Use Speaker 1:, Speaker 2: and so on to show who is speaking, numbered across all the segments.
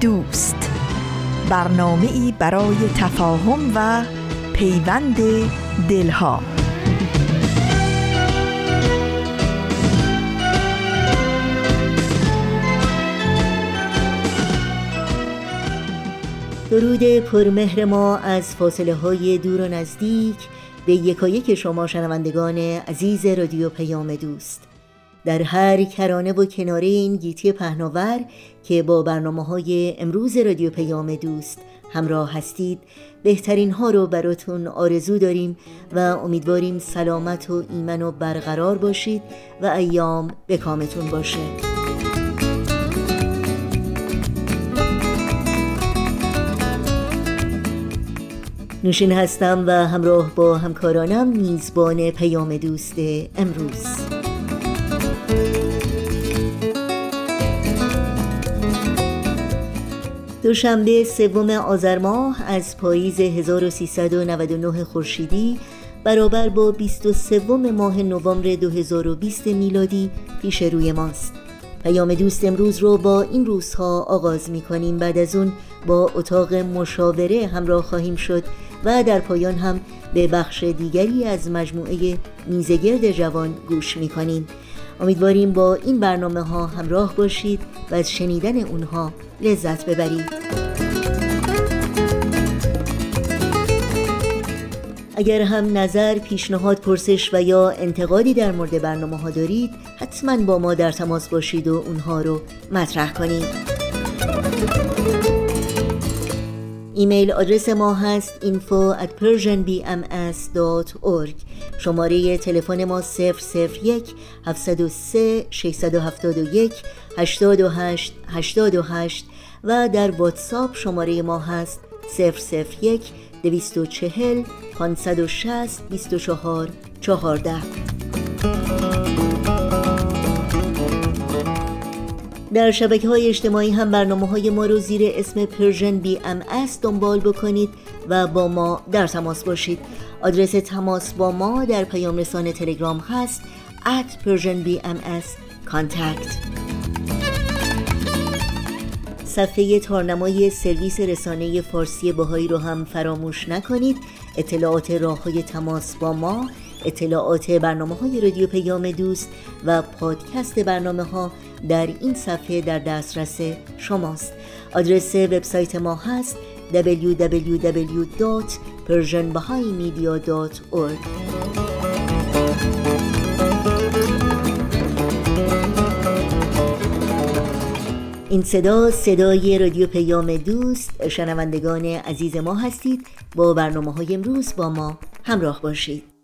Speaker 1: دوست. برنامه ای برای تفاهم و پیوند دلها.
Speaker 2: درود پرمهر ما از فاصله های دور و نزدیک. به یکایک شما شنوندگان عزیز رادیو پیام دوست. در هر کرانه و کناره این گیتی پهناور که با برنامه های امروز رادیو پیام دوست همراه هستید بهترین ها رو براتون آرزو داریم و امیدواریم سلامت و ایمن و برقرار باشید و ایام به کامتون باشه. نوشین هستم و همراه با همکارانم میزبان پیام دوست امروز. دوشنبه سوم آذر ماه از پاییز 1399 خورشیدی برابر با 23 ماه نوامبر 2020 میلادی پیش روی ماست. پیام دوست امروز رو با این روزها آغاز می کنیم بعد از اون با اتاق مشاوره همراه خواهیم شد و در پایان هم به بخش دیگری از مجموعه میزگرد جوان گوش می کنیم امیدواریم با این برنامه ها همراه باشید و از شنیدن اونها لذت ببرید. اگر هم نظر، پیشنهاد، پرسش و یا انتقادی در مورد برنامه ها دارید حتما با ما در تماس باشید و اونها رو مطرح کنید. ایمیل آدرس ما هست info at persianbms.org شماره تلفن ما 001 703 671 828 828 و در واتساپ شماره ما هست 001 240 560 24 14 در شبکه های اجتماعی هم برنامه های ما رو زیر اسم Persian BMS دنبال بکنید و با ما در تماس باشید. آدرس تماس با ما در پیام رسان تلگرام هست at Persian BMS contact. صفحه تارنمای سرویس رسانه فارسی بهایی رو هم فراموش نکنید. اطلاعات راه های تماس با ما اطلاعات برنامه های رادیو پیام دوست و پادکست برنامه ها در این صفحه در دسترس شماست. آدرس وبسایت ما هست www.persianbahaimedia.org این صدا صدای رادیو پیام دوست. شنوندگان عزیز ما هستید. با برنامه های امروز با ما همراه باشید.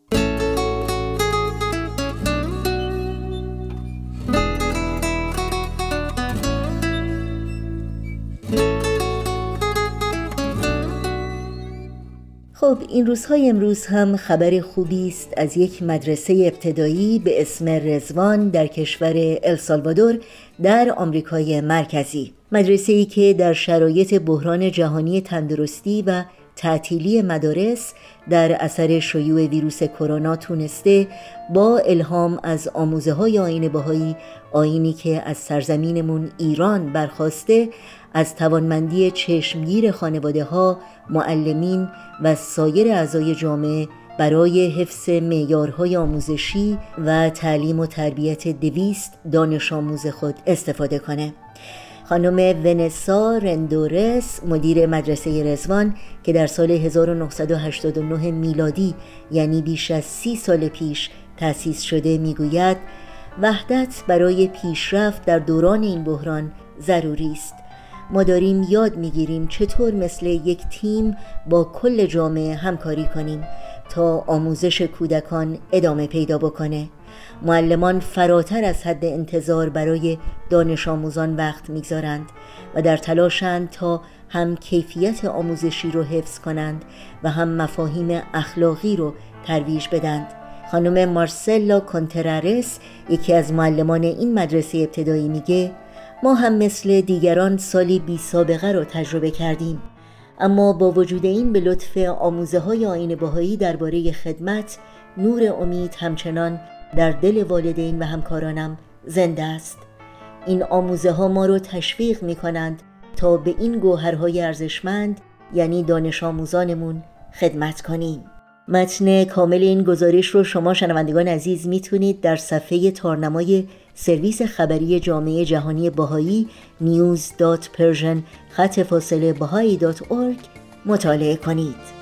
Speaker 2: خب این روزهای امروز هم خبر خوبی است. از یک مدرسه ابتدایی به اسم رزوان در کشور السالوادور در آمریکای مرکزی. مدرسه ای که در شرایط بحران جهانی تندرستی و تعطیلی مدارس در اثر شیوع ویروس کرونا تونسته با الهام از آموزه های آین باهایی آینی که از سرزمینمون ایران برخواسته از توانمندی چشمگیر خانواده ها، معلمین و سایر اعضای جامعه برای حفظ معیارهای آموزشی و تعلیم و تربیت دویست دانش آموز خود استفاده کنه. خانم ونسا رندورس مدیر مدرسه رزوان که در سال 1989 میلادی یعنی بیش از سی سال پیش تأسیس شده می‌گوید وحدت برای پیشرفت در دوران این بحران ضروری است. ما داریم یاد می‌گیریم چطور مثل یک تیم با کل جامعه همکاری کنیم تا آموزش کودکان ادامه پیدا بکنه.
Speaker 3: معلمان فراتر از حد انتظار برای دانش آموزان وقت می‌گذارند و در تلاشند تا هم کیفیت آموزشی رو حفظ کنند و هم مفاهیم اخلاقی رو ترویج بدند. خانم مارسلا کنترارس یکی از معلمان این مدرسه ابتدایی میگه ما هم مثل دیگران سالی بی سابقه رو تجربه کردیم. اما با وجود این به لطف آموزه های آین باهایی درباره خدمت نور امید همچنان در دل والدین و همکارانم زنده است این آموزه ها ما رو تشویق می کنند تا به این گوهرهای ارزشمند یعنی دانش آموزانمون خدمت کنیم متن کامل این گزارش رو شما شنوندگان عزیز می‌تونید در صفحه تارنمای سرویس خبری جامعه جهانی باهایی news.persian خط فاصله مطالعه کنید.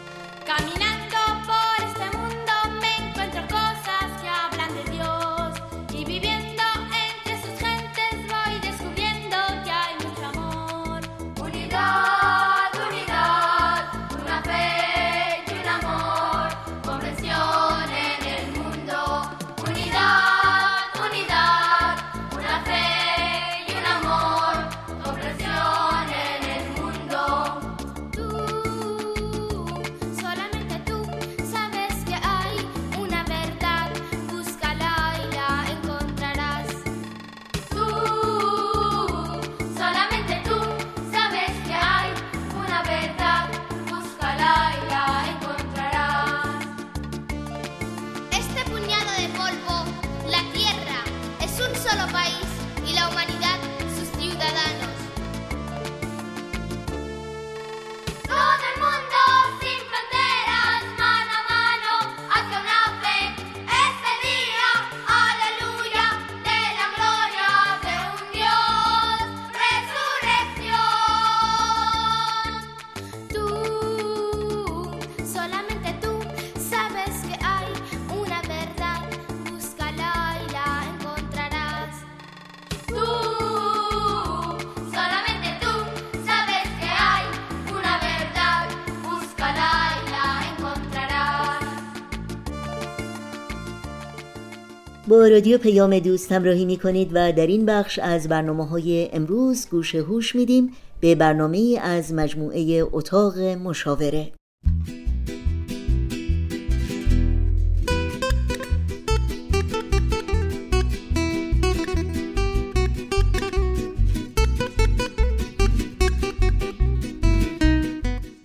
Speaker 3: با رادیو پیام دوست همراهی می کنید و در این بخش از برنامه های امروز گوش هوش میدیم به برنامه از مجموعه اتاق مشاوره.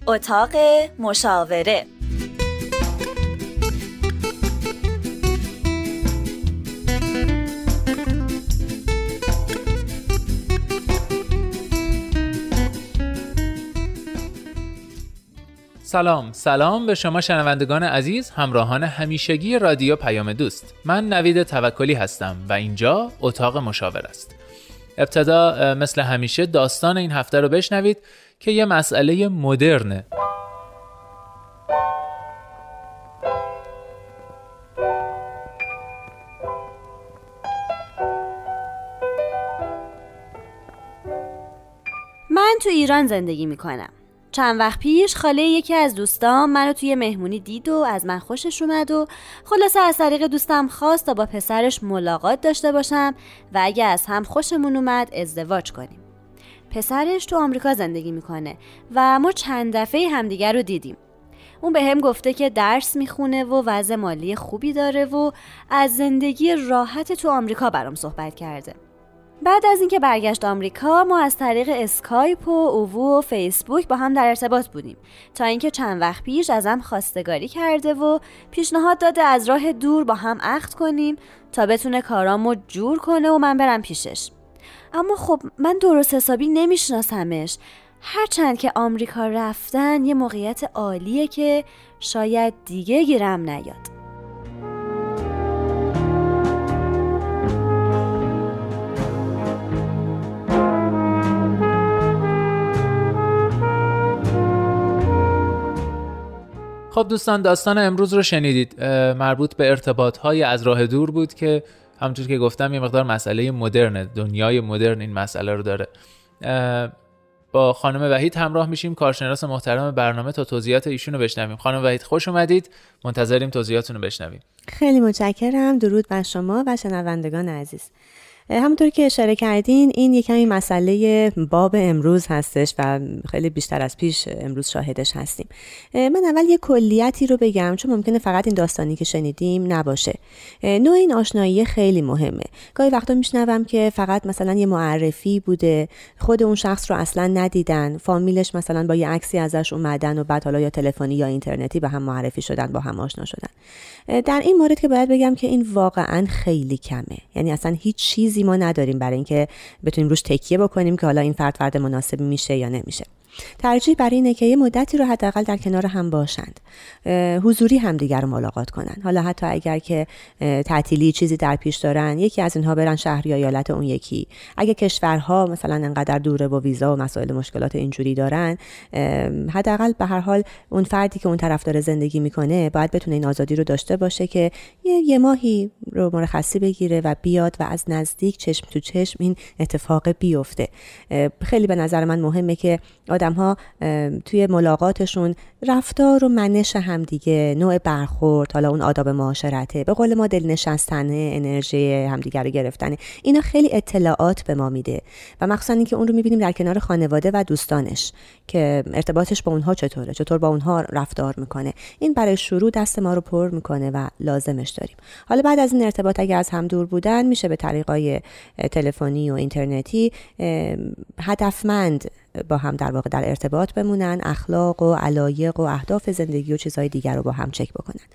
Speaker 4: اتاق مشاوره
Speaker 5: سلام سلام به شما شنوندگان عزیز همراهان همیشگی رادیو پیام دوست. من نوید توکلی هستم و اینجا اتاق مشاور است. ابتدا مثل همیشه داستان این هفته رو بشنوید که یه مسئله مدرنه.
Speaker 6: من تو ایران زندگی می‌کنم. چند وقت پیش خاله یکی از دوستام منو توی مهمونی دید و از من خوشش اومد و خلاصه از طریق دوستم خواست تا با پسرش ملاقات داشته باشم و اگه از هم خوشمون اومد ازدواج کنیم. پسرش تو آمریکا زندگی می‌کنه و ما چند دفعه همدیگر رو دیدیم. اون به هم گفته که درس می‌خونه و وضع مالی خوبی داره و از زندگی راحت تو آمریکا برام صحبت کرده. بعد از اینکه برگشت آمریکا ما از طریق اسکایپ و اوو و فیسبوک با هم در ارتباط بودیم تا اینکه چند وقت پیش ازم خواستگاری کرده و پیشنهاد داده از راه دور با هم عقد کنیم تا بتونه کارامو جور کنه و من برم پیشش. اما خب من درست حسابی نمیشناسمش. هرچند که آمریکا رفتن یه موقعیت عالیه که شاید دیگه گیرم نیاد.
Speaker 5: خب دوستان داستان امروز رو شنیدید. مربوط به ارتباط های از راه دور بود که همونطور که گفتم یه مقدار مسئله مدرنه دنیای مدرن این مسئله رو داره. با خانم وحید همراه میشیم. کارشناس محترم برنامه تا توضیحات ایشون رو بشنویم. خانم وحید خوش اومدید. منتظریم توضیحاتون رو بشنویم.
Speaker 7: خیلی متشکرم. درود بر شما و شنوندگان عزیز. همونطور که اشاره کردین این یک کمی مسئله باب امروز هستش و خیلی بیشتر از پیش امروز شاهدش هستیم. من اول یه کلیتی رو بگم چون ممکنه فقط این داستانی که شنیدیم نباشه. نوع این آشنایی خیلی مهمه. گاهی وقتا میشنوم که فقط مثلا یه معرفی بوده خود اون شخص رو اصلا ندیدن فامیلش مثلا با یه عکسی ازش اومدن و بعد حالا یا تلفنی یا اینترنتی به هم معرفی شدن با هم آشنا شدن. در این مورد که باید بگم که این واقعا خیلی کمه. یعنی اصلا هیچ چیزی ما نداریم برای اینکه بتونیم روش تکیه بکنیم که حالا این فرد فرد مناسبی میشه یا نمیشه. ترجیح برای اینه که یه مدتی رو حداقل در کنار هم باشند. حضوری همدیگر رو ملاقات کنن حالا حتی اگر که تعطیلی چیزی در پیش دارن یکی از اینها برن شهر یا ایالت اون یکی. اگه کشورها مثلا انقدر دوره و ویزا و مسائل مشکلات اینجوری دارن حداقل به هر حال اون فردی که اون طرف داره زندگی می‌کنه باید بتونه این آزادی رو داشته باشه که یه, یه ماهی رو مرخصی بگیره و بیاد و از نزدیک چشم تو چشم این اتفاق بیفته. خیلی به نظر من مهمه که آدم ها توی ملاقاتشون رفتار و منش همدیگه نوع برخورد حالا اون آداب معاشرته به قول ما دل نشستنه انرژی همدیگه رو گرفتنه. اینا خیلی اطلاعات به ما میده و مخصوصا اینکه اون رو می‌بینیم در کنار خانواده و دوستانش که ارتباطش با اونها چطوره چطور با اونها رفتار می‌کنه. این برای شروع دست ما رو پر می‌کنه و لازمش داریم. حالا بعد از این ارتباط اگه از هم دور بودن میشه به طریقای تلفنی و اینترنتی هدفمند با هم در واقع در ارتباط بمونن اخلاق و علایق و اهداف زندگی و چیزهای دیگر رو با هم چک بکنن.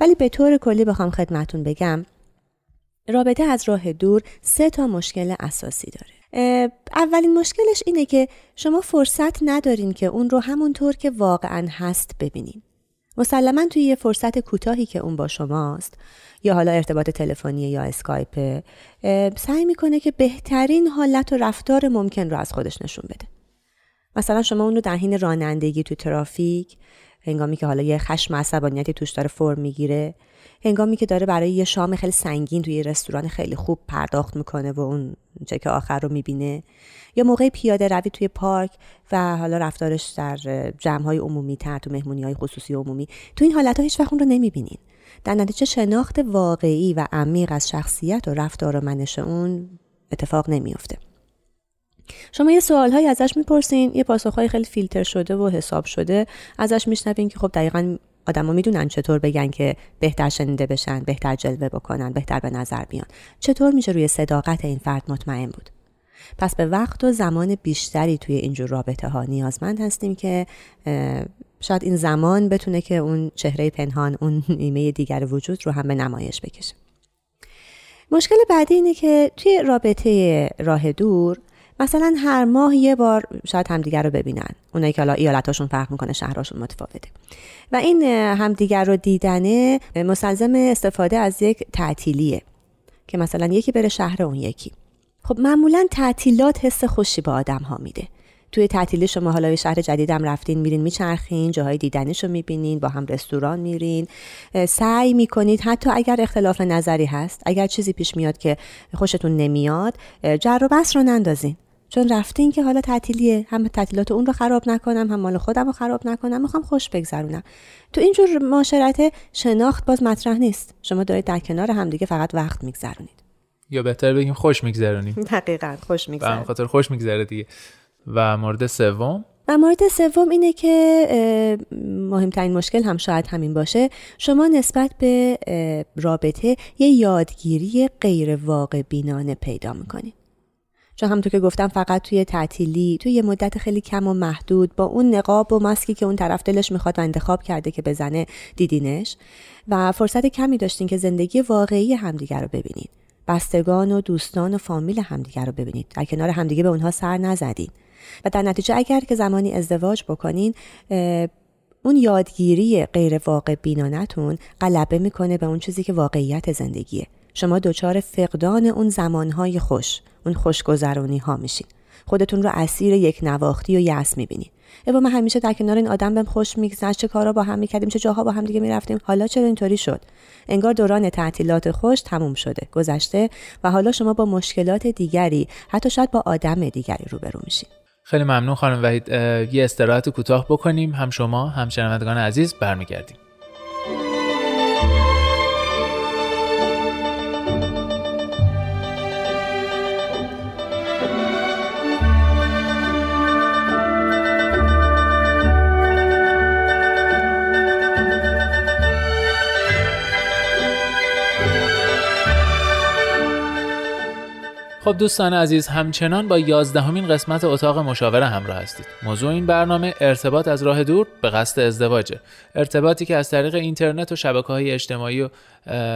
Speaker 7: ولی به طور کلی بخوام خدمتون بگم رابطه از راه دور سه تا مشکل اساسی داره. اولین مشکلش اینه که شما فرصت ندارین که اون رو همونطور که واقعا هست ببینین. مسلما توی یه فرصت کوتاهی که اون با شماست یا حالا ارتباط تلفنی یا اسکایپ سعی می‌کنه که بهترین حالت و رفتار ممکن رو از خودش نشون بده. مثلا شما اون رو در حین رانندگی تو ترافیک هنگامی که حالا یه خشم عصبانیتی توش داره فرم می‌گیره هنگامی که داره برای یه شام خیلی سنگین توی یه رستوران خیلی خوب پرداخت می‌کنه و اون چک آخر رو می‌بینه یا موقع پیاده روی توی پارک و حالا رفتارش در جمع های عمومی تر تو مهمونی های خصوصی عمومی تو این حالت ها هیچ وقت اون رو نمی‌بینین. در نتیجه شناخت واقعی و عمیق از شخصیت و رفتار و منش اون اتفاق نمیافته. شما یه سوال ازش می‌پرسین یه پاسخ خیلی فیلتر شده و حساب شده. ازش میشنوین که خب دقیقا آدما می‌دونن چطور بگن که بهتر شنیده بشن بهتر جلوه بکنن بهتر به نظر بیان. چطور میشه روی صداقت این فرد مطمئن بود؟ پس به وقت و زمان بیشتری توی اینجور رابطه ها نیازمند هستیم که شاید این زمان بتونه که اون چهره پنهان اون نیمه دیگر وجود رو هم به نمایش بکشه. مشکل بعدی اینه که توی رابطه راه دور مثلا هر ماه یه بار شاید همدیگر رو ببینن. اونایی که حالا ایالتاشون فرق می‌کنه شهرهاشون متفاوته. و این همدیگر رو دیدنه مستلزم استفاده از یک تعطیلیه که مثلا یکی بره شهر اون یکی. خب معمولا تعطیلات حس خوشی به آدم ها میده. توی تعطیلی شما حالا به شهر جدیدم رفتین میرین میچرخین جاهای دیدنش رو می‌بینین با هم رستوران میرین سعی می‌کنید. حتی اگر اختلاف نظری هست اگر چیزی پیش میاد که خوشتون نمیاد جر و بس رو نندازین. چون رفتین که حالا تعطیلیه هم تعطیلات اون رو خراب نکنم هم مال خودم رو خراب نکنم می‌خوام خوش بگذرونم. تو اینجور معاشرت شناخت باز مطرح نیست. شما دارید در کنار همدیگه فقط وقت میگذرونید.
Speaker 5: یا بهتر بگیم خوش میگذرونیم.
Speaker 7: دقیقا خوش میگذرونیم
Speaker 5: خاطر خوش میگذره دیگه. و مورد سوم؟
Speaker 7: و مورد سوم اینه که مهمترین مشکل هم شاید همین باشه. شما نسبت به رابطه یه یادگیری غیر واقع بینانه پیدا می‌کنید. چون همونطور که گفتم فقط توی تعطیلی توی یه مدت خیلی کم و محدود با اون نقاب و ماسکی که اون طرف دلش می‌خواد و انتخاب کرده که بزنه دیدینش و فرصت کمی داشتین که زندگی واقعی همدیگر رو ببینید بستگان و دوستان و فامیل همدیگر رو ببینید. در کنار همدیگه به اونها سر نزدین. و در نتیجه اگر که زمانی ازدواج بکنین اون یادگیری غیر واقع بینانتون غلبه می‌کنه به اون چیزی که واقعیت زندگیه. شما دچار فقدان اون زمانهای خوش اون خوشگذرانی ها میشین خودتون رو اسیر یک نواختی و یأس می‌بینید و من همیشه در کنار این آدم بهم خوش میگذشت چه کارا با هم می‌کردیم چه جاها با هم دیگه می‌رفتیم. حالا چرا اینطوری شد؟ انگار دوران تعطیلات خوش تموم شده گذشته و حالا شما با مشکلات دیگری حتی شاید با آدم دیگری روبرو میشین
Speaker 5: خیلی ممنون خانم وحید. یه استراحت کوتاه بکنیم. هم شما هم شنوندگان عزیز برمیگردیم. خب دوستان عزیز همچنان با یازدهمین قسمت اتاق مشاوره همراه هستید. موضوع این برنامه ارتباط از راه دور به قصد ازدواجه. ارتباطی که از طریق اینترنت و شبکه های اجتماعی و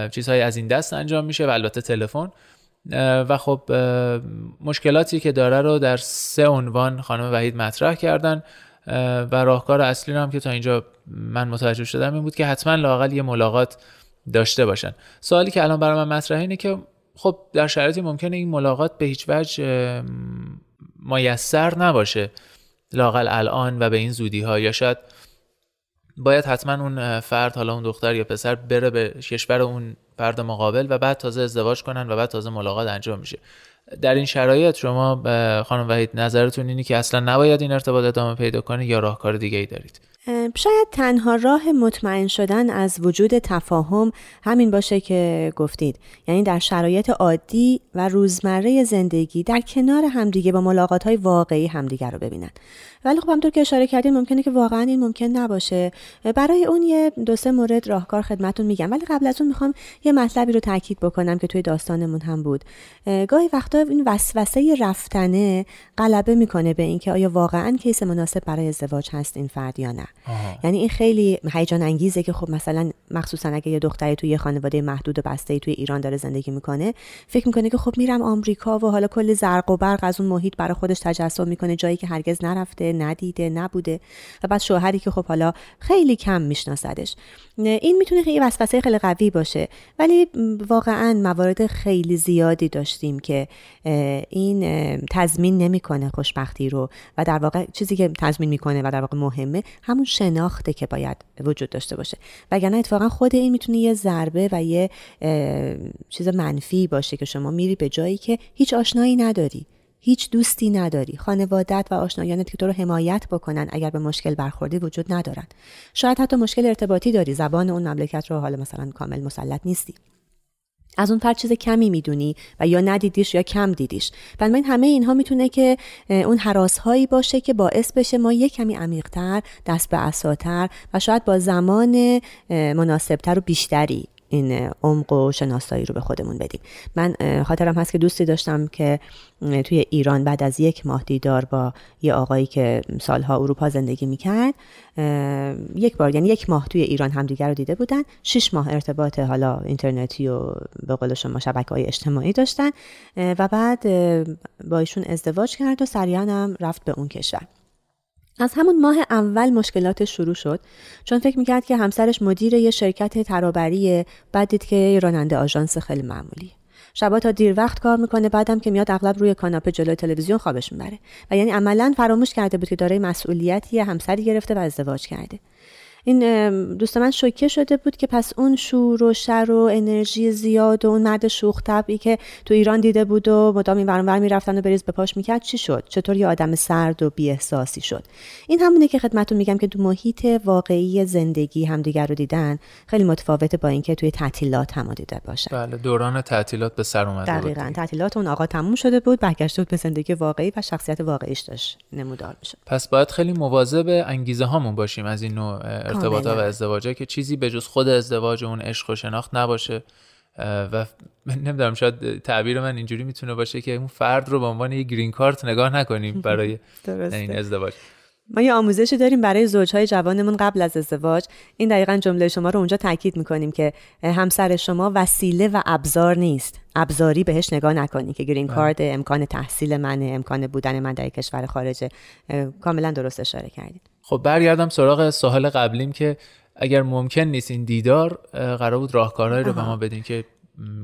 Speaker 5: چیزهای از این دست انجام میشه و البته تلفن. و خب مشکلاتی که داره رو در سه عنوان خانم وحید مطرح کردن. و راهکار اصلی رو هم که تا اینجا من متوجه شدم این بود که حتما لاقل یه ملاقات داشته باشن. سوالی که الان برای من مطرحه اینه که خب در شرایطی ممکنه این ملاقات به هیچ وجه میسر نباشه لاقل الان و به این زودی ها یا شاید باید حتما اون فرد حالا اون دختر یا پسر بره به کشور اون فرد مقابل و بعد تازه ازدواج کنن و بعد تازه ملاقات انجام میشه. در این شرایط شما خانم وحید نظرتون اینی که اصلا نباید این ارتباط ادامه پیدا کنه یا راهکار دیگه ای دارید؟
Speaker 7: شاید تنها راه مطمئن شدن از وجود تفاهم همین باشه که گفتید. یعنی در شرایط عادی و روزمره زندگی در کنار همدیگه با ملاقات های واقعی همدیگه رو ببینن. ولی خب همطور که اشاره کردیم ممکنه که واقعا این ممکن نباشه. برای اون یه دو سه مورد راهکار خدمتون میگم. ولی قبل از اون می‌خوام یه مطلبی رو تاکید بکنم که توی داستانمون هم بود. گاهی وقتا این وسوسه رفتنه غلبه می‌کنه به اینکه آیا واقعا کیس مناسب برای ازدواج هست این فرد یا نه. یعنی این خیلی هیجان انگیزه که خب مثلا مخصوصا اگه یه دختری توی یه خانواده محدود و بسته توی ایران داره زندگی می‌کنه فکر می‌کنه که خب میرم آمریکا و حالا کل زرق و برق از اون محیط برای خودش تجسم می‌کنه جایی که هرگز نرفته ندیده نبوده و بعد شوهری که خب حالا خیلی کم میشناسدش. این می‌تونه خیلی وسوسه خیلی قوی باشه ولی واقعا موارد خیلی زیادی داشتیم که این تضمین نمی‌کنه خوشبختی رو و در واقع چیزی که تضمین می‌کنه و در واقع مهمه همون شناخته که باید وجود داشته باشه. وگرنه اتفاقا خود این می‌تونه یه ضربه و یه چیز منفی باشه که شما میری به جایی که هیچ آشنایی نداری. هیچ دوستی نداری. خانوادت و آشنایانت که تو رو حمایت بکنن اگر به مشکل برخوردی وجود ندارن. شاید حتی مشکل ارتباطی داری. زبان اون مملکت رو حالا مثلا کامل مسلط نیستی. از اون فرد چیز کمی می‌دونی و یا ندیدیش یا کم دیدیش. بنابراین همه اینها می‌تونه که اون حراس هایی باشه که باعث بشه ما یک کمی عمیقتر دست به اساتر و شاید با زمان مناسبتر و بیشتری این عمق و شناسایی رو به خودمون بدیم. من خاطرم هست که دوستی داشتم که توی ایران بعد از یک ماه دیدار با یه آقایی که سالها اروپا زندگی می‌کرد یک بار یعنی یک ماه توی ایران همدیگر رو دیده بودن. شش ماه ارتباط حالا اینترنتی و به قول شما شبکه های اجتماعی داشتن و بعد با ایشون ازدواج کرد و سریعا هم رفت به اون کشور. از همون ماه اول مشکلات شروع شد چون فکر می‌کرد که همسرش مدیر یه شرکت ترابریه بعد دید که راننده آژانس خیلی معمولی. شبا تا دیر وقت کار می‌کنه بعدم که میاد اغلب روی کاناپه جلوی تلویزیون خوابش می‌بره. و یعنی عملا فراموش کرده بود که دارای مسئولیتی همسری گرفته و ازدواج کرده. این دوست من شوکه شده بود که پس اون شور و شر و انرژی زیاد و اون مرد شوخ طبعی که تو ایران دیده بود و مدام این ورانور می‌رفتن و بریز به پاش می‌کرد چی شد؟ چطور یه آدم سرد و احساسی شد؟ این همونه که خدمتتون میگم که تو محیط واقعی زندگی همدیگر رو دیدن خیلی متفاوته با اینکه توی تعطیلات هم دیده باشه
Speaker 5: بله دوران تعطیلات به سر اومده
Speaker 7: دقیقاً تعطیلات اون آقا تموم شده بود برگشته بود به زندگی واقعی و شخصیت واقعیش داشت نمودار می‌شد.
Speaker 5: پس باید خیلی مواظب انگیزه هامون باشیم از این نوع ارتباط و ازدواجه که چیزی به جز خود ازدواج و اون عشق و شناخت نباشه. و نمی‌دونم شاید تعبیر من اینجوری می‌تونه باشه که اون فرد رو به عنوان یه گرین کارت نگاه نکنیم برای این ازدواج.
Speaker 7: ما یه آموزشی داریم برای زوجهای جوانمون قبل از ازدواج. این دقیقا جمله شما رو اونجا تاکید می‌کنیم که همسر شما وسیله و ابزار نیست. ابزاری بهش نگاه نکنی که گرین بله. کارد امکان تحصیل منه امکان بودن من در کشور خارجه. کاملا درست اشاره کردید.
Speaker 5: خب برگردم سراغ سوال قبلیم که اگر ممکن نیست این دیدار قرار بود راهکارهایی رو به ما بدین که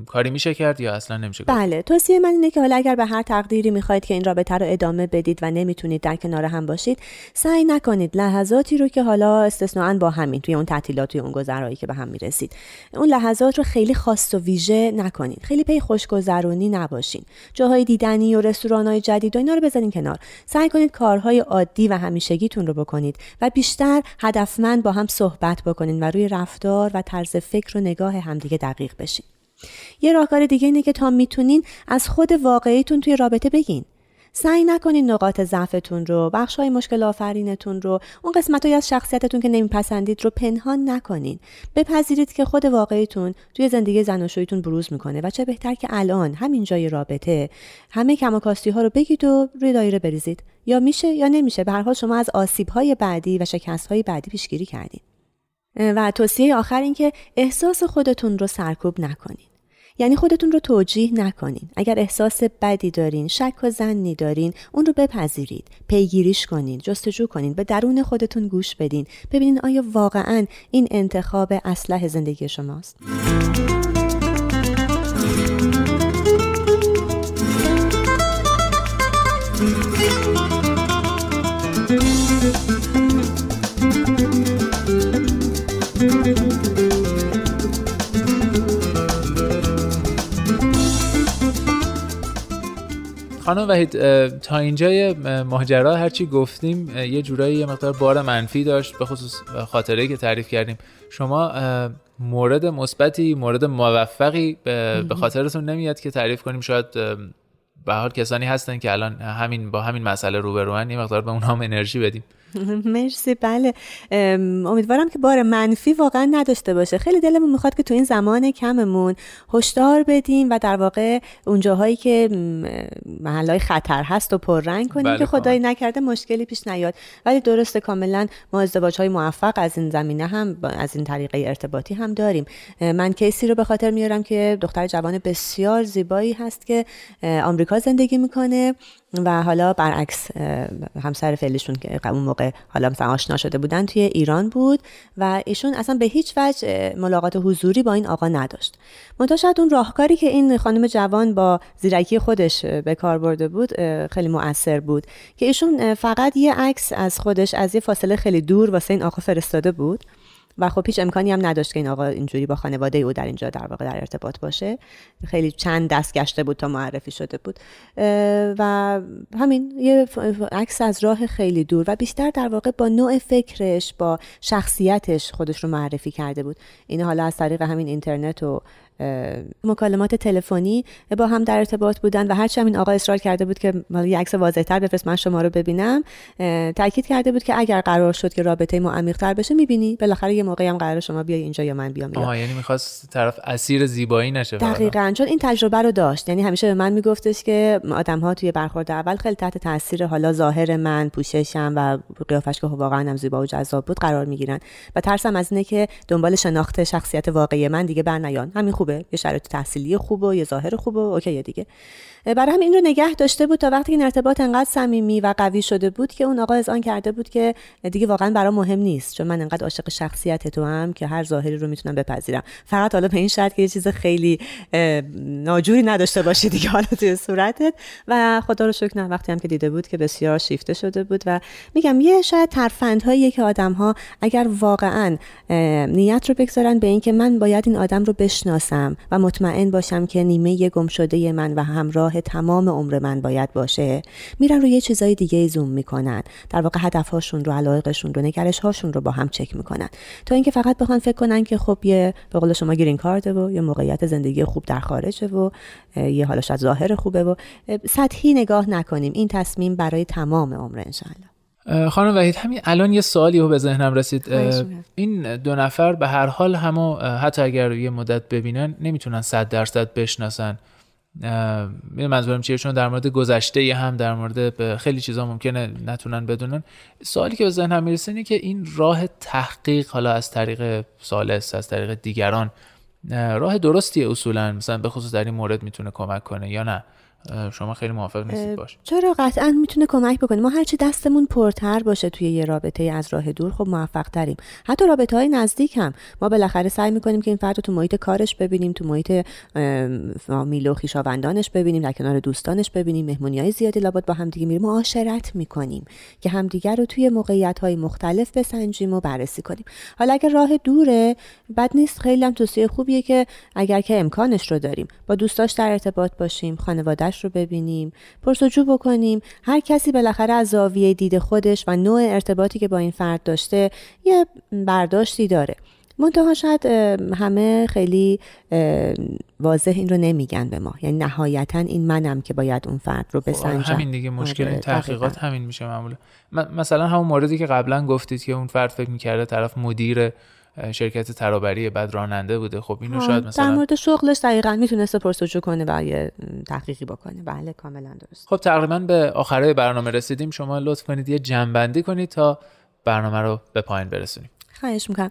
Speaker 5: کاری میشه کرد یا اصلا نمیشه
Speaker 7: کرد؟ بله توصیه من اینه که حالا اگر به هر تقدیری می‌خواید که این رابطه رو ادامه بدید و نمی‌تونید در کنار هم باشید سعی نکنید لحظاتی رو که حالا استثناا با همین توی اون تعطیلات توی اون گذرایی که به هم می‌رسید اون لحظات رو خیلی خاص و ویژه نکنید. خیلی پی خوشگذرونی نباشین. جاهای دیدنی و رستوران‌های جدید و اینا رو بذارین کنار. سعی کنید کارهای عادی و همیشگیتون رو بکنید و بیشتر هدفمند با هم صحبت بکنید و روی رفتار و طرز فکر و نگاه همدیگه دقیق بشین. یه راهکار دیگه اینه که تا می‌تونین از خود واقعیتون توی رابطه بگین. سعی نکنین نقاط ضعفتون رو بخش های مشکل آفرینتون رو اون قسمت از شخصیتتون که نمیپسندید رو پنهان نکنین. بپذیرید که خود واقعیتون توی زندگی زناشویتون بروز می‌کنه و چه بهتر که الان همین جای رابطه همه کم ها رو بگید و روی دایره بریزید. یا میشه یا نمیشه به هر حال شما از آسیب های بعدی و شکست های بعدی پیشگیری کردین. و توصیه آخر این که احساس خودتون رو سرکوب نکنین. یعنی خودتون رو توجیه نکنین. اگر احساس بدی دارین شک و زنی دارین اون رو بپذیرید. پیگیریش کنین جستجو کنین به درون خودتون گوش بدین. ببینین آیا واقعا این انتخاب اسلح زندگی شماست.
Speaker 5: خانم وحید تا اینجای ماجرا هرچی گفتیم یه جورایی یه مقدار بار منفی داشت به خصوص خاطره که تعریف کردیم. شما مورد مثبتی مورد موفقی به خاطرتون نمیاد که تعریف کنیم. شاید به حال کسانی هستن که الان همین با همین مسئله روبروان یه مقدار به اونها هم انرژی بدیم.
Speaker 7: مرسی بله. امیدوارم که بار منفی واقعا نداشته باشه. خیلی دلمون می‌خواد که تو این زمان کممون هشدار بدیم و در واقع اونجاهایی که محلهای خطر هست و پررنگ کنیم بله که خدایی نکرده مشکلی پیش نیاد. ولی درسته کاملا ما ازدواج های موفق از این زمینه هم از این طریقه ارتباطی هم داریم. من کیسی رو به خاطر میارم که دختر جوان بسیار زیبایی هست که آمریکا زندگی می‌کنه. و حالا برعکس همسر فعلیشون که اون موقع حالا مثلا آشنا شده بودن توی ایران بود و ایشون اصلا به هیچ وجه ملاقات حضوری با این آقا نداشت. منتها شاید اون راهکاری که این خانم جوان با زیرکی خودش به کار برده بود خیلی مؤثر بود که ایشون فقط یه عکس از خودش از یه فاصله خیلی دور واسه این آقا فرستاده بود. و خب هیچ امکانی هم نداشت که این آقا اینجوری با خانواده او در اینجا در واقع در ارتباط باشه. خیلی چند دست گشته بود تا معرفی شده بود. و همین یه عکس از راه خیلی دور و بیشتر در واقع با نوع فکرش با شخصیتش خودش رو معرفی کرده بود. این حالا از طریق همین اینترنت و مکالمات تلفنی با هم در ارتباط بودن و هرچند این آقا اصرار کرده بود که یه عکس واضحتر بفرست من شما رو ببینم تاکید کرده بود که اگر قرار شد که رابطه ما عمیق‌تر بشه می‌بینی. بالاخره یه موقعی هم قرار شما بیای اینجا یا من بیام
Speaker 5: آها یعنی می‌خواست طرف اسیر زیبایی نشه
Speaker 7: دقیقاً چون این تجربه رو داشت. یعنی همیشه به من میگفتش که آدم ها توی برخورد اول خیلی تحت تاثیر حالا ظاهر من پوششم و قیافش که واقعا هم زیبا و جذاب بود قرار می‌گیرن. و ترسم از اینه که دنبال شناخت شخصیت واقعی من دیگه برنیان. همین خوب خوبه یه شرایط تحصیلی خوبه یه ظاهر خوبه اوکی دیگه. برای همین رو نگه داشته بود تا وقتی این ارتباط انقدر صمیمی و قوی شده بود که اون آقا از آن کرده بود که دیگه واقعا برام مهم نیست چون من انقدر عاشق شخصیت تو هم که هر ظاهری رو می‌تونم بپذیرم. فقط حالا به این شرط که یه چیز خیلی ناجوری نداشته باشی دیگه حالا توی صورتت. و خدا رو شکر نه وقتی هم که دیده بود که بسیار شیفته شده بود و میگم یه شاید ترفندهایی که آدم ها اگر واقعا نیت رو بگذارن به اینکه من باید این آدم رو بشناسم و مطمئن باشم که نیمه گم شده من و همراه تمام عمر من باید باشه میرن روی یه چیزای دیگه زوم می‌کنن. در واقع هدفهاشون رو علایقشون رو نگرش هاشون رو با هم چک می‌کنن. تا اینکه فقط بخوان فکر کنن که خب یه به قول شما گرین کارده و یه موقعیت زندگی خوب در خارجه و یه حالا شاید ظاهر خوبه و سطحی نگاه نکنیم. این تصمیم برای تمام عمر انشالله
Speaker 5: خانم وحید همین الان یه سوالی رو به ذهنم رسید. این دو نفر به هر حال همو حتی اگر یه مدت ببینن نمی‌تونن صد درصد بشناسن. منظورم چیه؟ چون در مورد گذشته هم در مورد خیلی چیزا ممکنه نتونن بدونن. سوالی که به ذهن هم می‌رسه اینه که این راه تحقیق حالا از طریق سالس از طریق دیگران راه درستی اصولا. مثلا به خصوص در این مورد می‌تونه کمک کنه یا نه؟ شما خیلی موافق نیستید باش.
Speaker 7: چرا قطعا می‌تونه کمک بکنه؟ ما هرچی دستمون پرتر باشه توی یه رابطه از راه دور خب موفق تریم حتی رابطه های نزدیک هم. ما بالاخره سعی می‌کنیم که این فرد رو تو محیط کارش ببینیم تو محیط فامیل و خویشاوندانش ببینیم در کنار دوستانش ببینیم. مهمونی های زیادی لابد با هم دیگه میریم. معاشرت می‌کنیم که همدیگر رو توی موقعیت های مختلف بسنجیم و بررسی کنیم. حالا اگر راه دوره بد نیست. خیلی هم توصیه خوبیه که اگر که امکانش رو داریم با دوستاش در ارتباط باشیم خانوادهش رو ببینیم. پرسجو بکنیم. هر کسی بالاخره از زاویه دید خودش و نوع ارتباطی که با این فرد داشته یه برداشتی داره. منتها شاید همه خیلی واضح این رو نمیگن به ما. یعنی نهایتا این منم که باید اون فرد رو خب، بسنجم.
Speaker 5: همین دیگه مشکل این آره، تحقیقات همین میشه معمولا. مثلا همون موردی که قبلا گفتید که اون فرد فکر می‌کرده طرف مدیر شرکت ترابری بعد راننده بوده. خب اینو شاید مثلا
Speaker 7: در مورد شغلش دقیقا می‌تونسته پرسجو کنه و یه تحقیقی بکنه. بله کاملا درست.
Speaker 5: خب تقریبا به آخره برنامه رسیدیم. شما لطف کنید یه جنبندی کنید تا برنامه رو به پایین برسونیم.
Speaker 7: خواهش می‌کنم.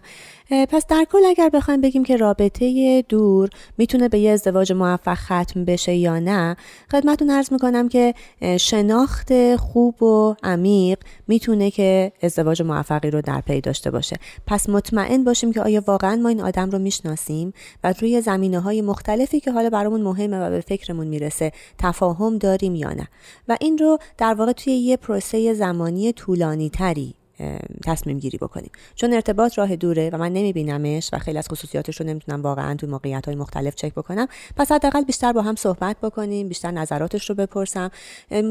Speaker 7: پس در کل اگر بخوایم بگیم که رابطه دور می‌تونه به یه ازدواج موفق ختم بشه یا نه خدمتتون عرض می‌کنم که شناخت خوب و عمیق می‌تونه که ازدواج موفقی رو در پی داشته باشه. پس مطمئن باشیم که آیا واقعا ما این آدم رو می‌شناسیم و روی زمینه های مختلفی که حالا برامون مهمه و به فکرمون می‌رسه تفاهم داریم یا نه. و این رو در واقع توی یه پروسه زمانی طولانی تری تصمیم گیری بکنیم. چون ارتباط راه دوره و من نمیبینمش و خیلی از خصوصیاتش رو نمی‌تونم واقعا توی موقعیت های مختلف چک بکنم پس حداقل بیشتر با هم صحبت بکنیم بیشتر نظراتش رو بپرسم.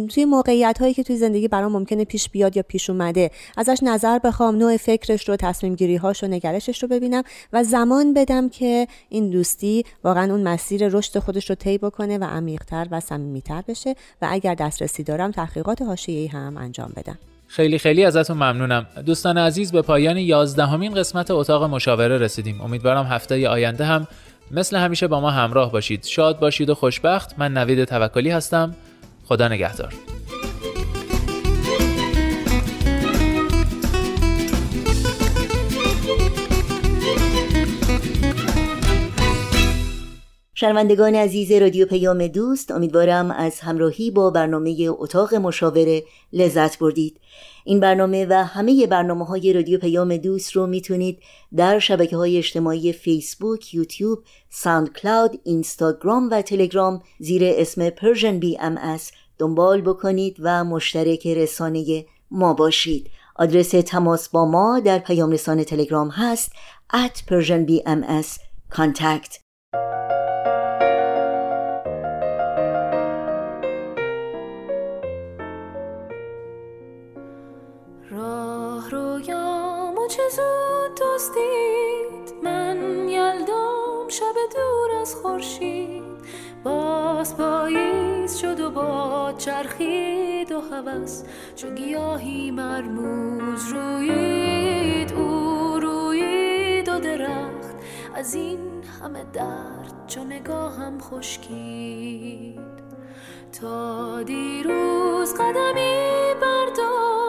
Speaker 7: توی موقعیت هایی که توی زندگی برام ممکنه پیش بیاد یا پیش اومده ازش نظر بخوام نوع فکرش رو تصمیم گیری هاش و نگرشش رو ببینم و زمان بدم که این دوستی واقعا اون مسیر رشد خودش رو طی بکنه و عمیقتر و صمیمیتر بشه و اگر دسترسی دارم تحقیقات حاشیه‌ای هم انجام بدم.
Speaker 5: خیلی خیلی ازتون ممنونم. دوستان عزیز به پایان یازدهمین قسمت اتاق مشاوره رسیدیم. امیدوارم هفته آینده هم مثل همیشه با ما همراه باشید. شاد باشید و خوشبخت. من نوید توکلی هستم. خدا نگهدار.
Speaker 2: شنوندگان عزیز رادیو پیام دوست امیدوارم از همراهی با برنامه اتاق مشاوره لذت بردید. این برنامه و همه برنامه های رادیو پیام دوست رو می‌تونید در شبکه های اجتماعی فیسبوک، یوتیوب، ساند کلاود، اینستاگرام و تلگرام زیر اسم بی ام دنبال بکنید و مشترک رسانه ما باشید. آدرس تماس با ما در پیام رسانه تلگرام هست at persianbms contact.
Speaker 8: خورشید. باز پاییز شد و با چرخید و هوس. چو گیاهی مرموز روید او روید و درخت. از این همه درد چو نگاهم خشکید. تا دیروز قدمی بردار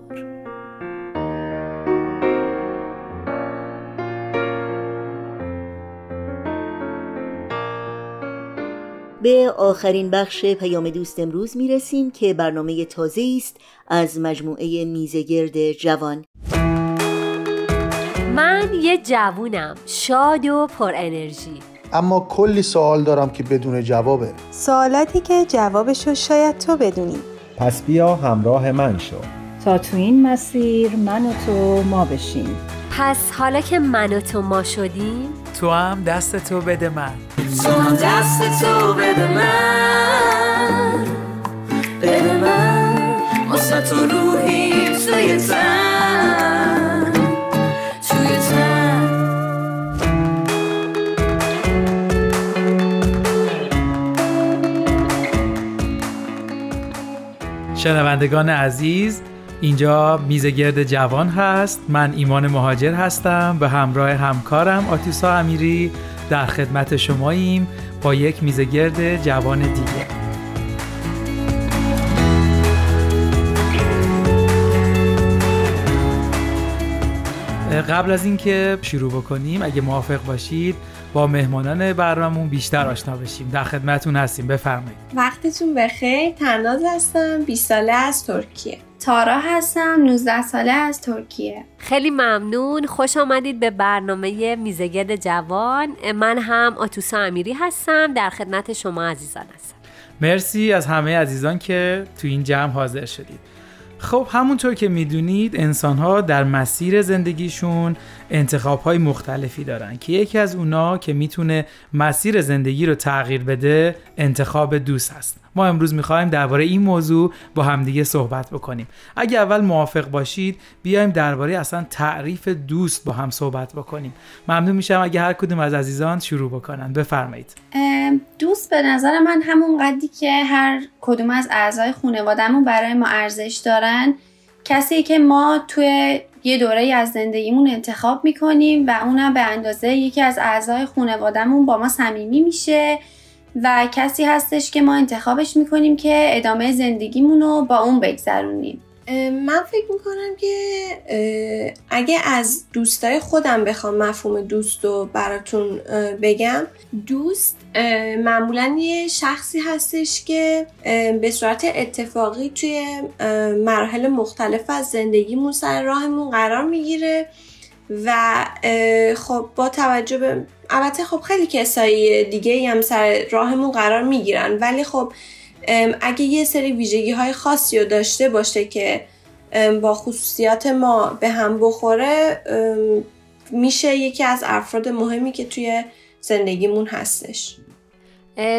Speaker 2: به آخرین بخش پیام دوست امروز می رسیم که برنامه تازه است از مجموعه میزگرد جوان.
Speaker 9: من یه جوونم شاد و پر انرژی.
Speaker 10: اما کلی سوال دارم که بدون جوابه.
Speaker 11: سوالاتی که جوابشو شاید تو بدونی.
Speaker 12: پس بیا همراه من شو.
Speaker 13: تا تو این مسیر من و تو ما بشیم.
Speaker 9: پس حالا که من و تو ما شدیم
Speaker 14: تو هم دست تو بده من.
Speaker 8: تو هم دست تو بده من. بده من. تو روحی توی
Speaker 14: شنوندگان عزیز اینجا میز گرد جوان هست. من ایمان مهاجر هستم به همراه همکارم آتوسا امیری در خدمت شماییم با یک میز گرد جوان دیگه. قبل از اینکه شروع بکنیم اگه موافق باشید با مهمانان برنامهمون بیشتر آشنا بشیم. در خدمتون هستیم. بفرمایید.
Speaker 15: وقتتون بخیر. تناز هستم. 20 ساله از ترکیه. تارا هستم 19 ساله از ترکیه.
Speaker 9: خیلی ممنون. خوش آمدید به برنامه میزگرد جوان. من هم آتوسا امیری هستم. در خدمت شما عزیزان هستم.
Speaker 14: مرسی از همه عزیزان که تو این جمع حاضر شدید. خب همونطور که می‌دونید انسان ها در مسیر زندگیشون انتخاب های مختلفی دارن که یکی از اونا که می‌تونه مسیر زندگی رو تغییر بده انتخاب دوست هست. ما امروز می‌خوایم درباره این موضوع با همدیگه صحبت بکنیم. اگه اول موافق باشید بیایم درباره اصلا تعریف دوست با هم صحبت بکنیم. ممنون میشم اگه هر کدوم از عزیزان شروع بکنن. بفرمایید.
Speaker 15: دوست به نظر من همون قدی که هر کدوم از اعضای خانوادهمون برای ما ارزش دارن کسی که ما توی یه دوره از زندگیمون انتخاب می‌کنیم و اونم به اندازه یکی از اعضای خانوادهمون با ما صمیمی میشه. و کسی هستش که ما انتخابش می‌کنیم که ادامه زندگیمون رو با اون بگذرونیم.
Speaker 11: من فکر می‌کنم که اگه از دوستای خودم بخوام مفهوم دوست رو براتون بگم دوست معمولا یه شخصی هستش که به صورت اتفاقی توی مراحل مختلف از زندگیمون سر راهمون قرار می‌گیره و خب با توجه به البته خب خیلی کسایی دیگه هم سر راهمون قرار می‌گیرن. ولی خب اگه یه سری ویژگی های خاصی رو داشته باشه که با خصوصیات ما به هم بخوره میشه یکی از افراد مهمی که توی زندگیمون هستش.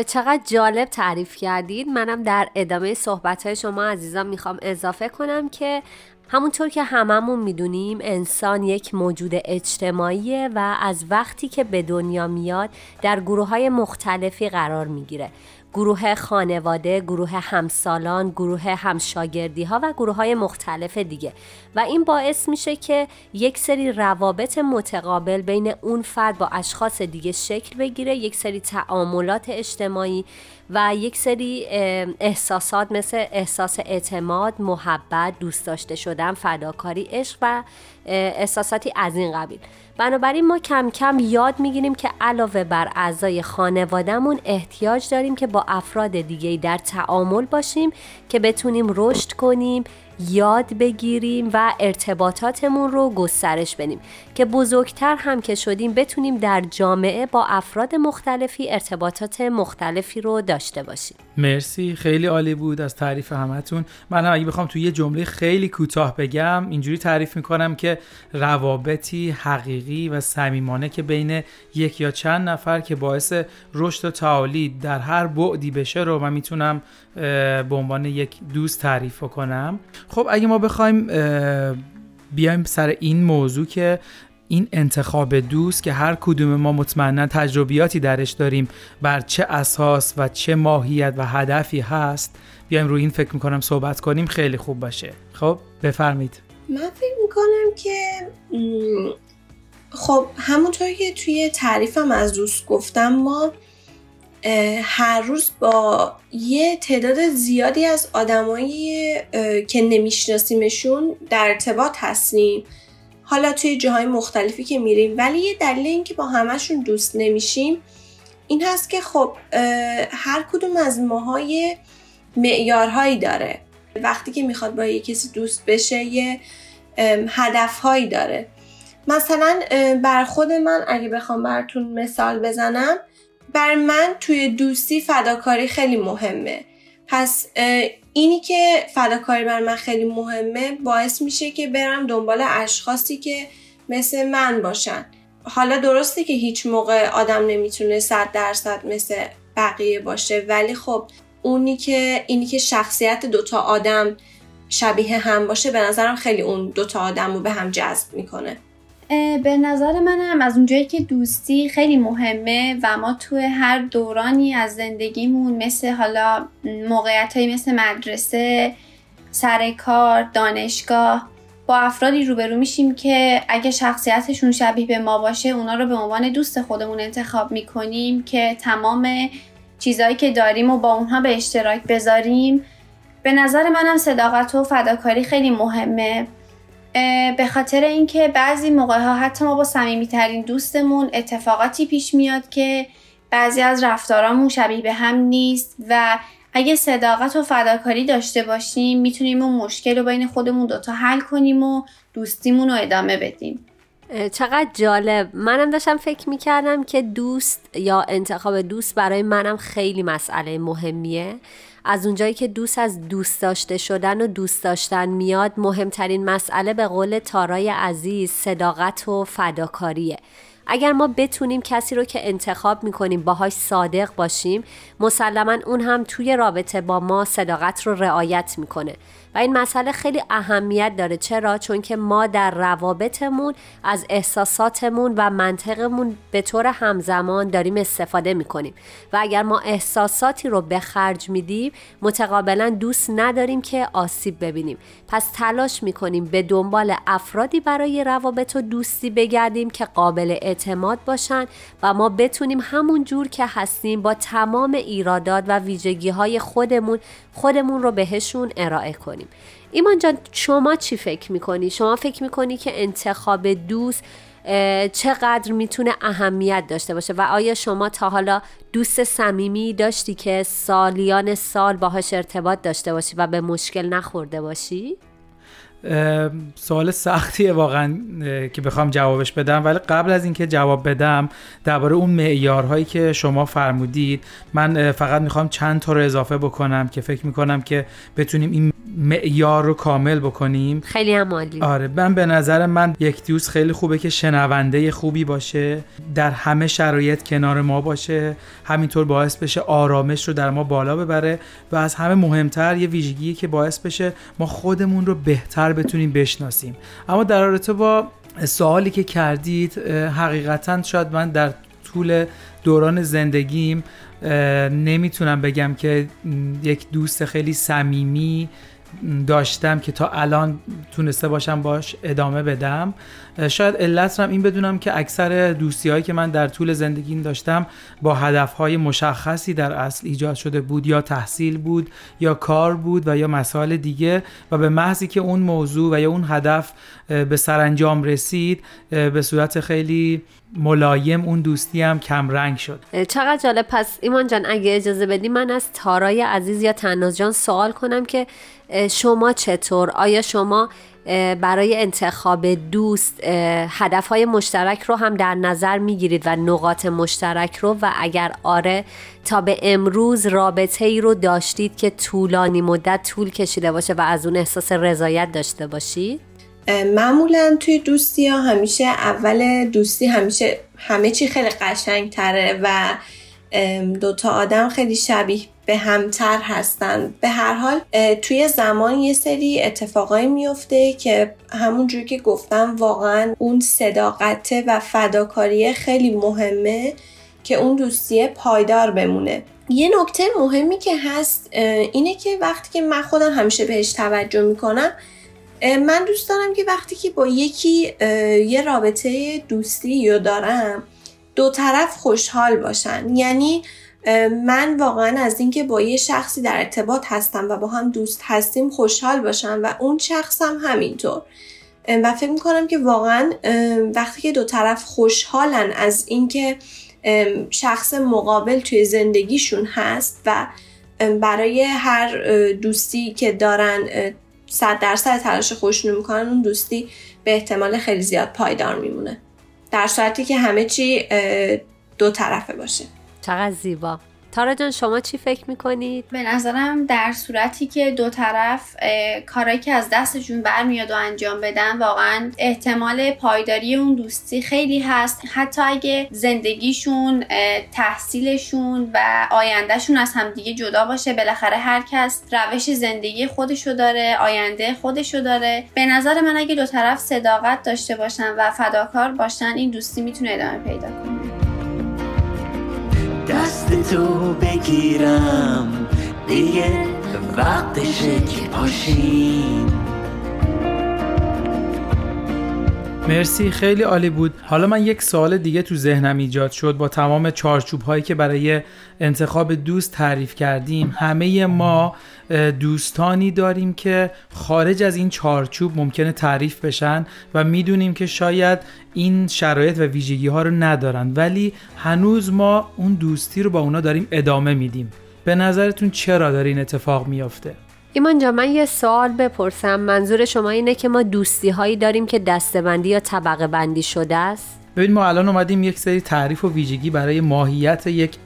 Speaker 9: چقدر جالب تعریف کردید. منم در ادامه صحبت های شما عزیزان می‌خوام اضافه کنم که همونطور که هممون می‌دونیم انسان یک موجود اجتماعیه و از وقتی که به دنیا میاد در گروه های مختلفی قرار می‌گیره. گروه خانواده، گروه همسالان، گروه همشاگردی ها و گروه های مختلف دیگه. و این باعث میشه که یک سری روابط متقابل بین اون فرد با اشخاص دیگه شکل بگیره یک سری تعاملات اجتماعی و یک سری احساسات مثل احساس اعتماد، محبت، دوست داشته شدن، فداکاری، عشق و احساساتی از این قبیل. بنابراین ما کم کم یاد می‌گیریم که علاوه بر اعضای خانوادهمون احتیاج داریم که با افراد دیگه در تعامل باشیم که بتونیم رشد کنیم یاد بگیریم و ارتباطاتمون رو گسترش بدیم. که بزرگتر هم که شدیم بتونیم در جامعه با افراد مختلفی ارتباطات مختلفی رو داشته باشیم.
Speaker 14: مرسی خیلی عالی بود از تعریف همتون. من هم اگه بخوام توی یه جمله خیلی کوتاه بگم اینجوری تعریف می‌کنم که روابطی حقیقی و صمیمانه که بین یک یا چند نفر که باعث رشد و تعالی در هر بعدی بشه رو من می‌تونم به عنوان یک دوست تعریف کنم خب اگه ما بخوایم بیایم سر این موضوع که این انتخاب دوست که هر کدوم ما مطمئنا تجربیاتی درش داریم بر چه اساس و چه ماهیت و هدفی هست بیایم روی این فکر می‌کنم صحبت کنیم خیلی خوب باشه. خب بفرمید
Speaker 11: من فکر می‌کنم که خب همونطور که توی تعریفم از دوست گفتم ما هر روز با یه تعداد زیادی از آدمایی که نمیشناسیمشون در ارتباط هستیم. حالا توی جاهای مختلفی که میریم. ولی یه دلیل اینکه با همشون دوست نمیشیم این هست که خب هر کدوم از ماهای معیارهایی داره. وقتی که می‌خواد با یه کسی دوست بشه یه هدفهایی داره. مثلا بر خود من اگه بخوام براتون مثال بزنم بر من توی دوستی فداکاری خیلی مهمه. پس اینی که فداکاری بر من خیلی مهمه باعث میشه که برم دنبال اشخاصی که مثل من باشن. حالا درسته که هیچ موقع آدم نمی‌تونه صد درصد مثل بقیه باشه ولی خب اونی که اینی که شخصیت دوتا آدم شبیه هم باشه به نظرم خیلی اون دوتا آدم رو به هم جذب می‌کنه.
Speaker 15: به نظر منم از اونجایی که دوستی خیلی مهمه و ما توی هر دورانی از زندگیمون مثل حالا موقعیت های مثل مدرسه سر کار دانشگاه با افرادی روبرو میشیم که اگه شخصیتشون شبیه به ما باشه اونا رو به عنوان دوست خودمون انتخاب می‌کنیم که تمام چیزهایی که داریم و با اونها به اشتراک بذاریم. به نظر منم صداقت و فداکاری خیلی مهمه. به خاطر اینکه بعضی موقع ها حتی ما با صمیمیترین دوستمون اتفاقاتی پیش میاد که بعضی از رفتارامون شبیه به هم نیست و اگه صداقت و فداکاری داشته باشیم می‌تونیم اون مشکل رو بین خودمون دوتا حل کنیم و دوستیمون رو ادامه بدیم.
Speaker 9: چقدر جالب. منم داشتم فکر می‌کردم که دوست یا انتخاب دوست برای منم خیلی مسئله مهمیه. از اونجایی که دوست از دوست داشته شدن و دوست داشتن میاد مهمترین مسئله به قول تارای عزیز صداقت و فداکاریه. اگر ما بتونیم کسی رو که انتخاب می‌کنیم باهاش صادق باشیم مسلما اون هم توی رابطه با ما صداقت رو رعایت می‌کنه. و این مسئله خیلی اهمیت داره. چرا؟ چون که ما در روابطمون از احساساتمون و منطقمون به طور همزمان داریم استفاده می‌کنیم. و اگر ما احساساتی رو به خرج میدیم متقابلا دوست نداریم که آسیب ببینیم. پس تلاش می‌کنیم به دنبال افرادی برای روابط و دوستی بگردیم که قابل اعتماد باشن و ما بتونیم همون جور که هستیم با تمام ایرادات و ویژگی های خودمون خودمون رو بهشون ارائه کنیم ایمان جان شما چی فکر می‌کنی؟ شما فکر می‌کنی که انتخاب دوست چقدر می‌تونه اهمیت داشته باشه و آیا شما تا حالا دوست صمیمی داشتی که سالیان سال باهاش ارتباط داشته باشی و به مشکل نخورده باشی؟
Speaker 14: سوال سختیه واقعا که بخوام جوابش بدم. ولی قبل از اینکه جواب بدم درباره اون معیارهایی که شما فرمودید من فقط می‌خوام چند تا رو اضافه بکنم که فکر می‌کنم که بتونیم این معیار رو کامل بکنیم.
Speaker 9: خیلی هم عالی.
Speaker 14: آره من به نظر من یک دوست خیلی خوبه که شنونده خوبی باشه در همه شرایط کنار ما باشه همینطور باعث بشه آرامش رو در ما بالا ببره و از همه مهمتر یه ویژگی که باعث بشه ما خودمون رو بهتر بتونیم بشناسیم. اما در رابطه با سوالی که کردید حقیقتا شاید من در طول دوران زندگیم نمی‌تونم بگم که یک دوست خیلی صمیمی داشتم که تا الان تونسته باشم باش ادامه بدم. شاید علت رم این بدونم که اکثر دوستی هایی که من در طول زندگیم داشتم با هدف های مشخصی در اصل ایجاد شده بود یا تحصیل بود یا کار بود و یا مسائل دیگه. و به محضی که اون موضوع و یا اون هدف به سرانجام رسید به صورت خیلی ملایم اون دوستی هم کم رنگ شد
Speaker 9: چقدر جالب. پس ایمان جان اگه اجازه بدی من از تارای عزیز یا تناز جان سوال کنم که شما چطور؟ آیا شما برای انتخاب دوست هدفهای مشترک رو هم در نظر می‌گیرید و نقاط مشترک رو؟ و اگر آره تا به امروز رابطه ای رو داشتید که طولانی مدت طول کشیده باشه و از اون احساس رضایت داشته باشید؟
Speaker 11: معمولا توی دوستی ها همیشه اول دوستی همیشه همه چی خیلی قشنگ تره و دوتا آدم خیلی شبیه به همتر هستن. به هر حال توی زمان یه سری اتفاقایی میفته که همونجور که گفتم واقعا اون صداقت و فداکاری خیلی مهمه که اون دوستی پایدار بمونه. یه نکته مهمی که هست اینه که وقتی که من خودم همیشه بهش توجه می‌کنم من دوست دارم که وقتی که با یکی یه رابطه دوستی رو دارم دو طرف خوشحال باشن. یعنی من واقعا از اینکه با یه شخصی در ارتباط هستم و با هم دوست هستیم خوشحال باشم و اون شخص هم همینطور و فکر می‌کنم که واقعا وقتی که دو طرف خوشحالن از اینکه شخص مقابل توی زندگیشون هست و برای هر دوستی که دارن صد درصد تلاش خوشنو می‌کنن اون دوستی به احتمال خیلی زیاد پایدار میمونه. در صورتی که همه چی دو طرفه باشه.
Speaker 9: چقدر زیبا. تارا جان شما چی فکر می‌کنید؟
Speaker 15: به نظرم در صورتی که دو طرف کارایی که از دستشون برمیاد و انجام بدن واقعا احتمال پایداری اون دوستی خیلی هست. حتی اگه زندگیشون تحصیلشون و آیندهشون از همدیگه جدا باشه بالاخره هر کس روش زندگی خودشو داره آینده خودشو داره. به نظر من اگه دو طرف صداقت داشته باشن و فداکار باشن این دوستی می‌تونه ادامه پیدا کنه.
Speaker 16: دست تو بگیرم. دیگه وقتشه که پاشیم.
Speaker 14: مرسی خیلی عالی بود. حالا من یک سوال دیگه تو ذهنم ایجاد شد. با تمام چارچوب هایی که برای انتخاب دوست تعریف کردیم همه ما دوستانی داریم که خارج از این چارچوب ممکنه تعریف بشن و می‌دونیم که شاید این شرایط و ویژگی ها رو ندارن. ولی هنوز ما اون دوستی رو با اونا داریم ادامه میدیم. به نظرتون چرا داره این اتفاق میافته؟
Speaker 9: ایمان جا من یه سوال بپرسم. منظور شما اینه که ما دوستی هایی داریم که دستبندی یا طبقه بندی شده است؟
Speaker 14: ببین ما الان اومدیم یک سری تعریف و ویژگی برای ماهیت یک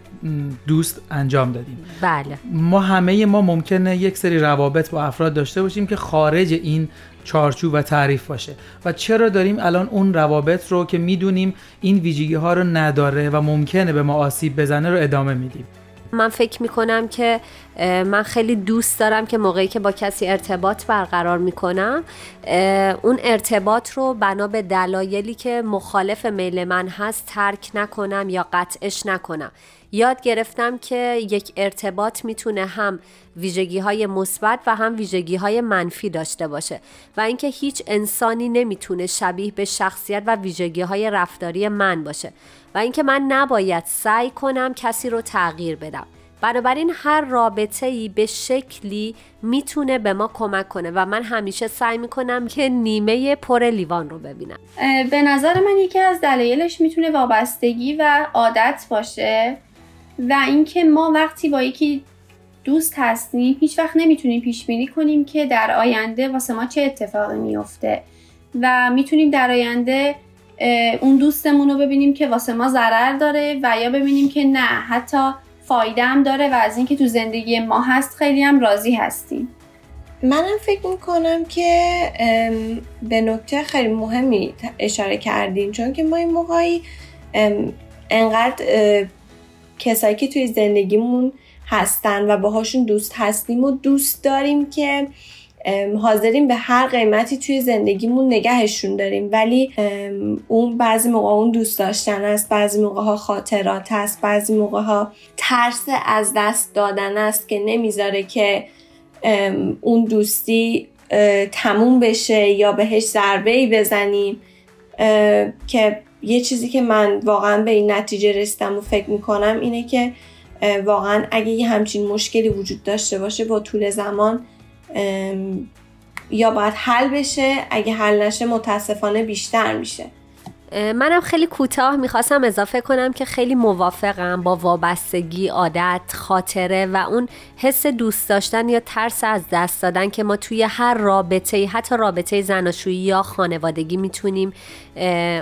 Speaker 14: دوست انجام دادیم.
Speaker 9: بله.
Speaker 14: ما همه ما ممکنه یک سری روابط با افراد داشته باشیم که خارج این چارچوب و تعریف باشه. و چرا داریم الان اون روابط رو که می‌دونیم این ویژگی ها رو نداره و ممکنه به ما آسیب بزنه رو ادامه میدیم؟
Speaker 9: من فکر می‌کنم که من خیلی دوست دارم که موقعی که با کسی ارتباط برقرار می‌کنم اون ارتباط رو بنا به دلایلی که مخالف میل من هست ترک نکنم یا قطعش نکنم. یاد گرفتم که یک ارتباط می‌تونه هم ویژگی های مثبت و هم ویژگی های منفی داشته باشه و اینکه هیچ انسانی نمی‌تونه شبیه به شخصیت و ویژگی های رفتاری من باشه و اینکه من نباید سعی کنم کسی رو تغییر بدم. بنابراین هر رابطه ای به شکلی می‌تونه به ما کمک کنه و من همیشه سعی می‌کنم که نیمه پر لیوان رو ببینم.
Speaker 15: به نظر من یکی از دلایلش می‌تونه وابستگی و عادت باشه و اینکه ما وقتی با یکی دوست هستیم هیچ وقت نمی‌تونیم پیش بینی کنیم که در آینده واسه ما چه اتفاقی میفته و می‌تونیم در آینده اون دوستمون رو ببینیم که واسه ما ضرر داره و یا ببینیم که نه حتی فایده هم داره و از اینکه تو زندگی ما هست خیلی هم راضی هستیم.
Speaker 11: منم فکر می‌کنم که به نکته خیلی مهمی اشاره کردیم چون که ما این موقعی انقدر کسایی که توی زندگیمون هستن و باهاشون دوست هستیم و دوست داریم که حاضرین به هر قیمتی توی زندگیمون نگهشون داریم. ولی اون بعضی موقع اون دوست داشتن است بعضی موقع ها خاطرات هست بعضی موقع ها ترس از دست دادن است که نمی‌ذاره که اون دوستی تموم بشه یا بهش ضربه ای بزنیم که یه چیزی که من واقعا به این نتیجه رسیدم و فکر می‌کنم اینه که واقعا اگه یه همچین مشکلی وجود داشته باشه با طول زمان یا باید حل بشه؟ اگه حل نشه متاسفانه بیشتر میشه.
Speaker 9: منم خیلی کوتاه می‌خواستم اضافه کنم که خیلی موافقم با وابستگی عادت خاطره و اون حس دوست داشتن یا ترس از دست دادن که ما توی هر رابطه حتی رابطه زناشویی یا خانوادگی می‌تونیم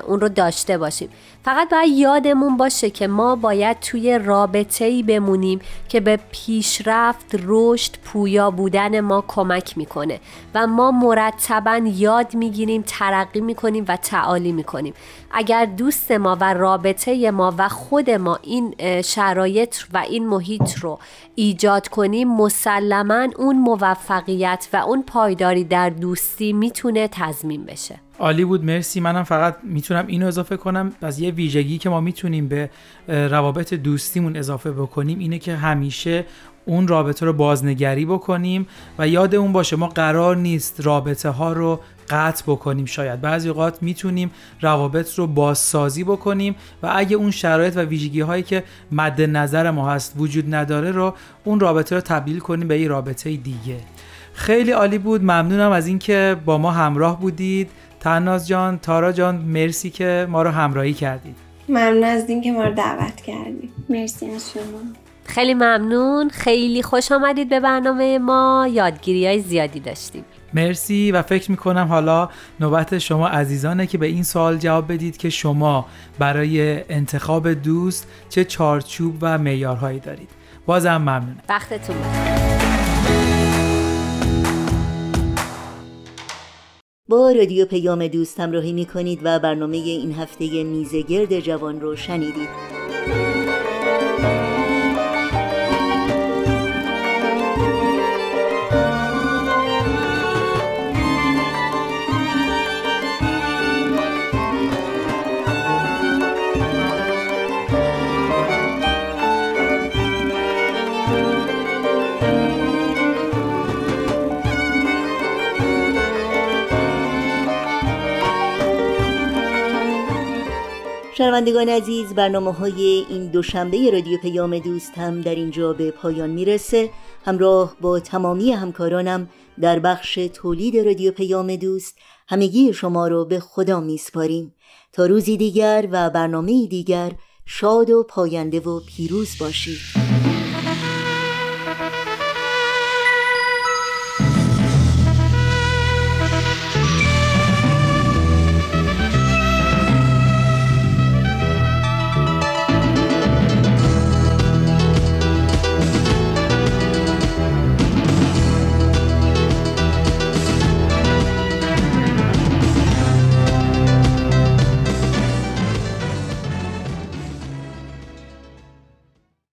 Speaker 9: اون رو داشته باشیم. فقط باید یادمون باشه که ما باید توی رابطه ای بمونیم که به پیشرفت رشد پویا بودن ما کمک می‌کنه و ما مرتبا یاد می‌گیریم ترقی می‌کنیم و تعالی می‌کنیم. اگر دوست ما و رابطه ما و خود ما این شرایط و این محیط رو ایجاد کنیم مسلما اون موفقیت و اون پایداری در دوستی می‌تونه تضمین بشه.
Speaker 14: عالی بود مرسی. منم فقط می‌تونم اینو اضافه کنم. از یه ویژگی که ما می‌تونیم به روابط دوستیمون اضافه بکنیم اینه که همیشه اون رابطه رو بازنگری بکنیم و یاد اون باشه ما قرار نیست رابطه ها رو قطع بکنیم. شاید بعضی اوقات می‌تونیم روابط رو بازسازی بکنیم و اگه اون شرایط و ویژگی هایی که مد نظر ما هست وجود نداره رو اون رابطه رو تبدیل کنیم به یه رابطه دیگه. خیلی عالی بود. ممنونم از اینکه با ما همراه بودید. تناز جان تارا جان مرسی که ما رو همراهی کردید.
Speaker 11: ممنون از اینکه ما رو دعوت کردید.
Speaker 15: مرسی از شما.
Speaker 9: خیلی ممنون. خیلی خوش آمدید به برنامه ما. یادگیری های زیادی داشتیم.
Speaker 14: مرسی و فکر می‌کنم حالا نوبت شما عزیزانه که به این سوال جواب بدید که شما برای انتخاب دوست چه چارچوب و معیارهایی دارید. بازم ممنون
Speaker 9: وقتتون بخیر.
Speaker 2: با رادیو پیام دوست همراهی می کنید و برنامه این هفته میزگرد جوان رو شنیدید. شنوندگان عزیز برنامه های این دوشنبه رادیو پیام دوست هم در اینجا به پایان می‌رسه. همراه با تمامی همکارانم در بخش تولید رادیو پیام دوست همگی شما رو به خدا میسپاریم. تا روزی دیگر و برنامه دیگر شاد و پاینده و پیروز باشید.